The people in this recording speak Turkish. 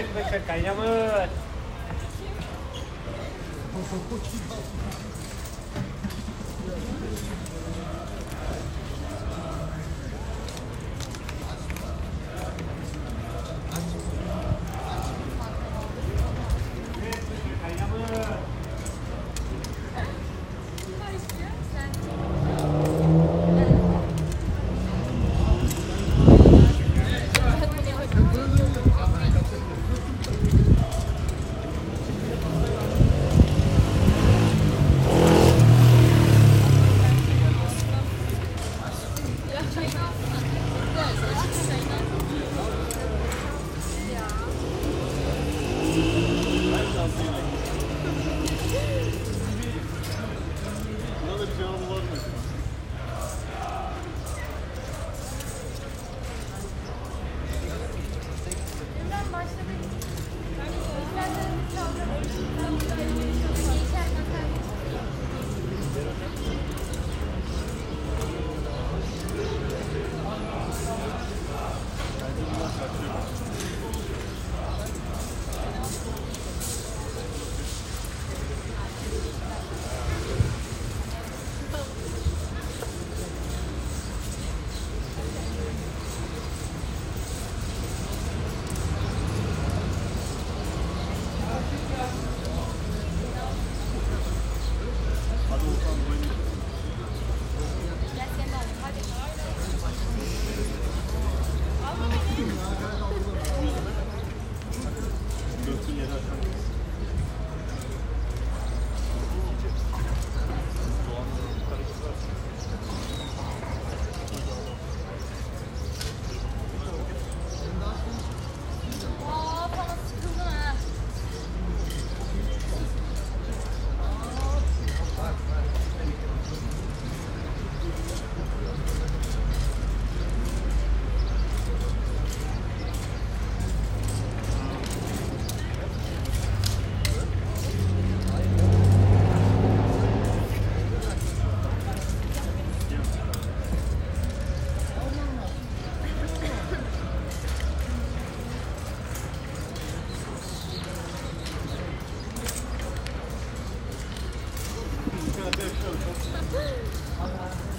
mıt mıt. Another gentleman. 아,